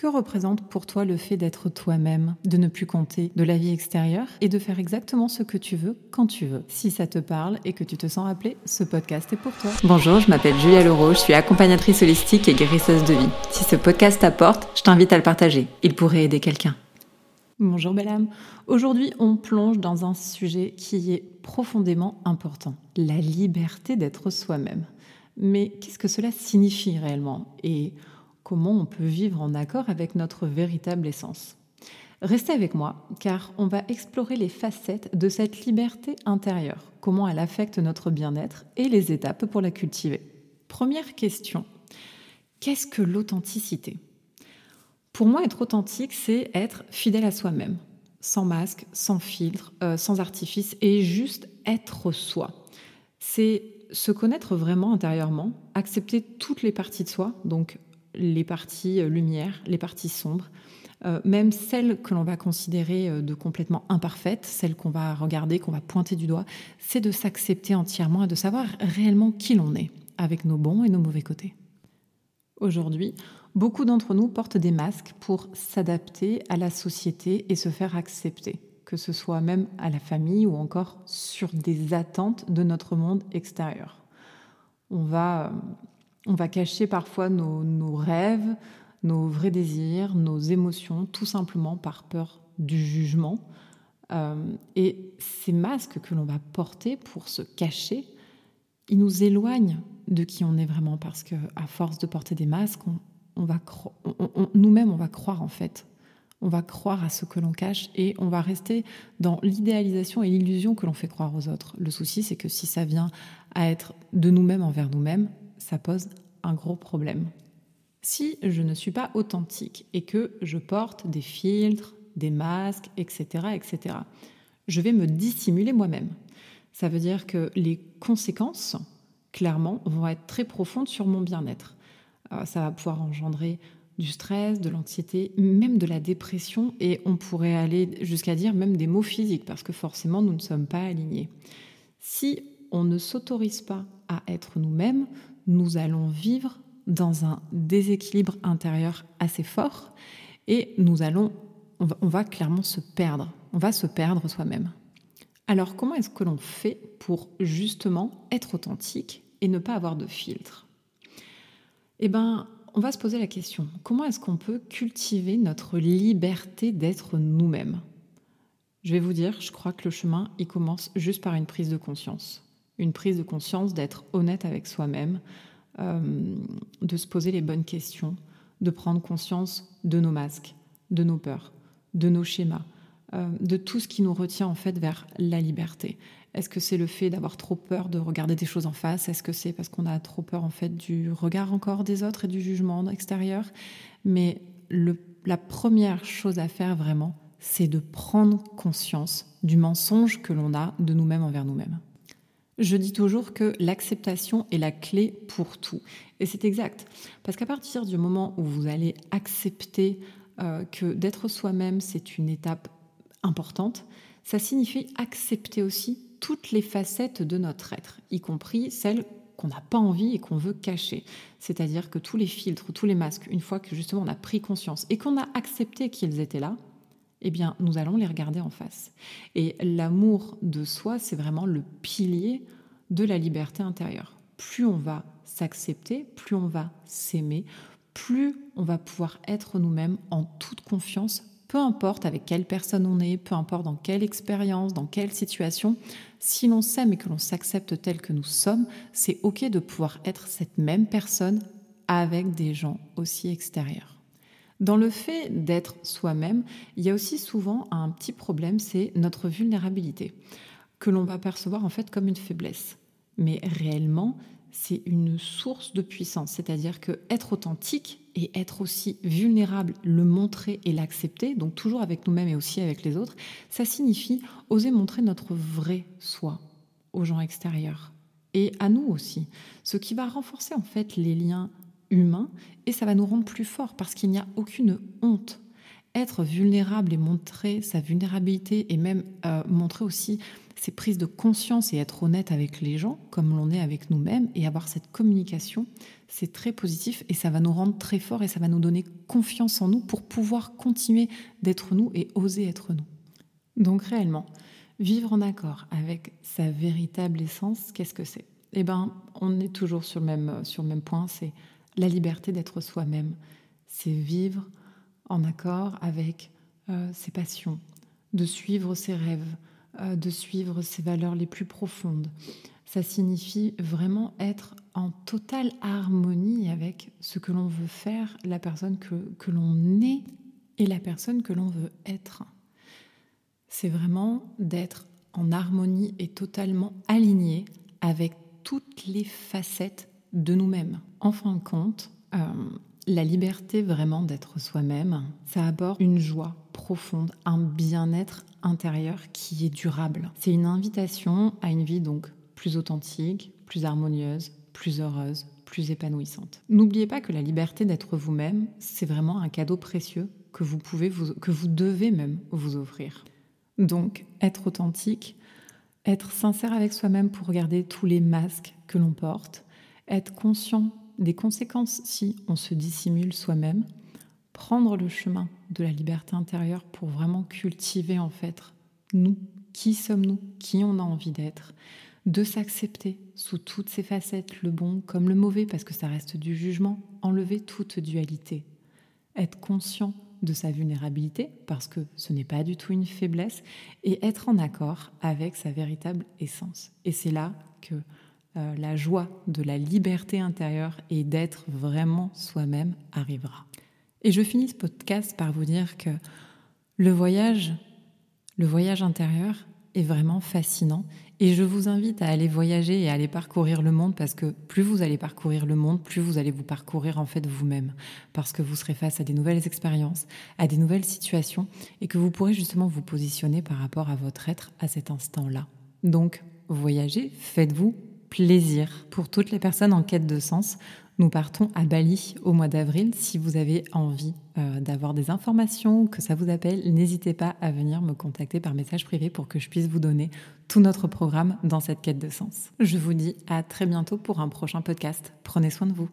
Que représente pour toi le fait d'être toi-même, de ne plus compter de la vie extérieure et de faire exactement ce que tu veux quand tu veux? Si ça te parle et que tu te sens appelé, ce podcast est pour toi. Bonjour, je m'appelle Julia Leroux, je suis accompagnatrice holistique et guérisseuse de vie. Si ce podcast t'apporte, je t'invite à le partager. Il pourrait aider quelqu'un. Bonjour belle âme. Aujourd'hui, on plonge dans un sujet qui est profondément important, la liberté d'être soi-même. Mais qu'est-ce que cela signifie réellement? Et comment on peut vivre en accord avec notre véritable essence. Restez avec moi car on va explorer les facettes de cette liberté intérieure, comment elle affecte notre bien-être et les étapes pour la cultiver. Première question, qu'est-ce que l'authenticité? Pour moi, être authentique, c'est être fidèle à soi-même, sans masque, sans filtre, euh, sans artifice et juste être soi. C'est se connaître vraiment intérieurement, accepter toutes les parties de soi, donc les parties euh, lumière, les parties sombres, euh, même celles que l'on va considérer euh, de complètement imparfaites, celles qu'on va regarder, qu'on va pointer du doigt, c'est de s'accepter entièrement et de savoir réellement qui l'on est, avec nos bons et nos mauvais côtés. Aujourd'hui, beaucoup d'entre nous portent des masques pour s'adapter à la société et se faire accepter, que ce soit même à la famille ou encore sur des attentes de notre monde extérieur. On va on va cacher parfois nos, rêves, nos vrais désirs, nos émotions, tout simplement par peur du jugement. Euh, et ces masques que l'on va porter pour se cacher, ils nous éloignent de qui on est vraiment parce que à force de porter des masques, on, va nous-mêmes on va croire en fait. On va croire à ce que l'on cache et on va rester dans l'idéalisation et l'illusion que l'on fait croire aux autres. Le souci, c'est que si ça vient à être de nous-mêmes envers nous-mêmes, ça pose un gros problème. Si je ne suis pas authentique et que je porte des filtres, des masques, etc., etc., je vais me dissimuler moi-même. Ça veut dire que les conséquences, clairement, vont être très profondes sur mon bien-être. Euh, ça va pouvoir engendrer du stress, de l'anxiété, même de la dépression, et on pourrait aller jusqu'à dire même des maux physiques, parce que forcément, nous ne sommes pas alignés. Si on ne s'autorise pas à être nous-mêmes, nous allons vivre dans un déséquilibre intérieur assez fort et nous allons, on va, clairement se perdre. On va se perdre soi-même. Alors comment est-ce que l'on fait pour justement être authentique et ne pas avoir de filtre? Eh bien, on va se poser la question, comment est-ce qu'on peut cultiver notre liberté d'être nous-mêmes? Je vais vous dire, je crois que le chemin, il commence juste par une prise de conscience une prise de conscience, d'être honnête avec soi-même, euh, de se poser les bonnes questions, de prendre conscience de nos masques, de nos peurs, de nos schémas, euh, de tout ce qui nous retient en fait vers la liberté. Est-ce que c'est le fait d'avoir trop peur de regarder des choses en face? Est-ce que c'est parce qu'on a trop peur en fait du regard encore des autres et du jugement extérieur? Mais la première chose à faire vraiment, c'est de prendre conscience du mensonge que l'on a de nous-mêmes envers nous-mêmes. Je dis toujours que l'acceptation est la clé pour tout. Et c'est exact. Parce qu'à partir du moment où vous allez accepter euh, que d'être soi-même, c'est une étape importante, ça signifie accepter aussi toutes les facettes de notre être, y compris celles qu'on n'a pas envie et qu'on veut cacher. C'est-à-dire que tous les filtres, tous les masques, une fois que justement on a pris conscience et qu'on a accepté qu'ils étaient là, eh bien, nous allons les regarder en face. Et l'amour de soi, c'est vraiment le pilier de la liberté intérieure. Plus on va s'accepter, plus on va s'aimer, plus on va pouvoir être nous-mêmes en toute confiance, peu importe avec quelle personne on est, peu importe dans quelle expérience, dans quelle situation. Si l'on s'aime et que l'on s'accepte tel que nous sommes, c'est OK de pouvoir être cette même personne avec des gens aussi extérieurs. Dans le fait d'être soi-même, il y a aussi souvent un petit problème, c'est notre vulnérabilité, que l'on va percevoir en fait comme une faiblesse. Mais réellement, c'est une source de puissance, c'est-à-dire que être authentique et être aussi vulnérable, le montrer et l'accepter, donc toujours avec nous-mêmes et aussi avec les autres, ça signifie oser montrer notre vrai soi aux gens extérieurs. Et à nous aussi, ce qui va renforcer en fait les liens humain et ça va nous rendre plus forts parce qu'il n'y a aucune honte. être vulnérable et montrer sa vulnérabilité et même euh, montrer aussi ses prises de conscience et être honnête avec les gens comme l'on est avec nous-mêmes et avoir cette communication, c'est très positif et ça va nous rendre très forts et ça va nous donner confiance en nous pour pouvoir continuer d'être nous et oser être nous. Donc réellement, vivre en accord avec sa véritable essence, qu'est-ce que c'est? Eh bien, on est toujours sur le même, sur le même point, c'est la liberté d'être soi-même. C'est vivre en accord avec euh, ses passions, de suivre ses rêves, euh, de suivre ses valeurs les plus profondes. Ça signifie vraiment être en totale harmonie avec ce que l'on veut faire, la personne que, que l'on est et la personne que l'on veut être. C'est vraiment d'être en harmonie et totalement aligné avec toutes les facettes de nous-mêmes. En fin de compte, euh, la liberté vraiment d'être soi-même, ça apporte une joie profonde, un bien-être intérieur qui est durable. C'est une invitation à une vie donc plus authentique, plus harmonieuse, plus heureuse, plus épanouissante. N'oubliez pas que la liberté d'être vous-même, c'est vraiment un cadeau précieux que vous pouvez vous, que vous devez même vous offrir. Donc, être authentique, être sincère avec soi-même pour regarder tous les masques que l'on porte, être conscient des conséquences si on se dissimule soi-même, prendre le chemin de la liberté intérieure pour vraiment cultiver en fait nous, qui sommes-nous, qui on a envie d'être, de s'accepter sous toutes ses facettes, le bon comme le mauvais, parce que ça reste du jugement, enlever toute dualité, être conscient de sa vulnérabilité, parce que ce n'est pas du tout une faiblesse, et être en accord avec sa véritable essence. Et c'est là que euh, la joie de la liberté intérieure et d'être vraiment soi-même arrivera. Et je finis ce podcast par vous dire que le voyage, le voyage intérieur est vraiment fascinant et je vous invite à aller voyager et à aller parcourir le monde parce que plus vous allez parcourir le monde, plus vous allez vous parcourir en fait vous-même parce que vous serez face à des nouvelles expériences, à des nouvelles situations et que vous pourrez justement vous positionner par rapport à votre être à cet instant-là. Donc, voyagez, faites-vous plaisir. Pour toutes les personnes en quête de sens, nous partons à Bali au mois d'avril. Si vous avez envie euh, d'avoir des informations, que ça vous appelle, n'hésitez pas à venir me contacter par message privé pour que je puisse vous donner tout notre programme dans cette quête de sens. Je vous dis à très bientôt pour un prochain podcast. Prenez soin de vous.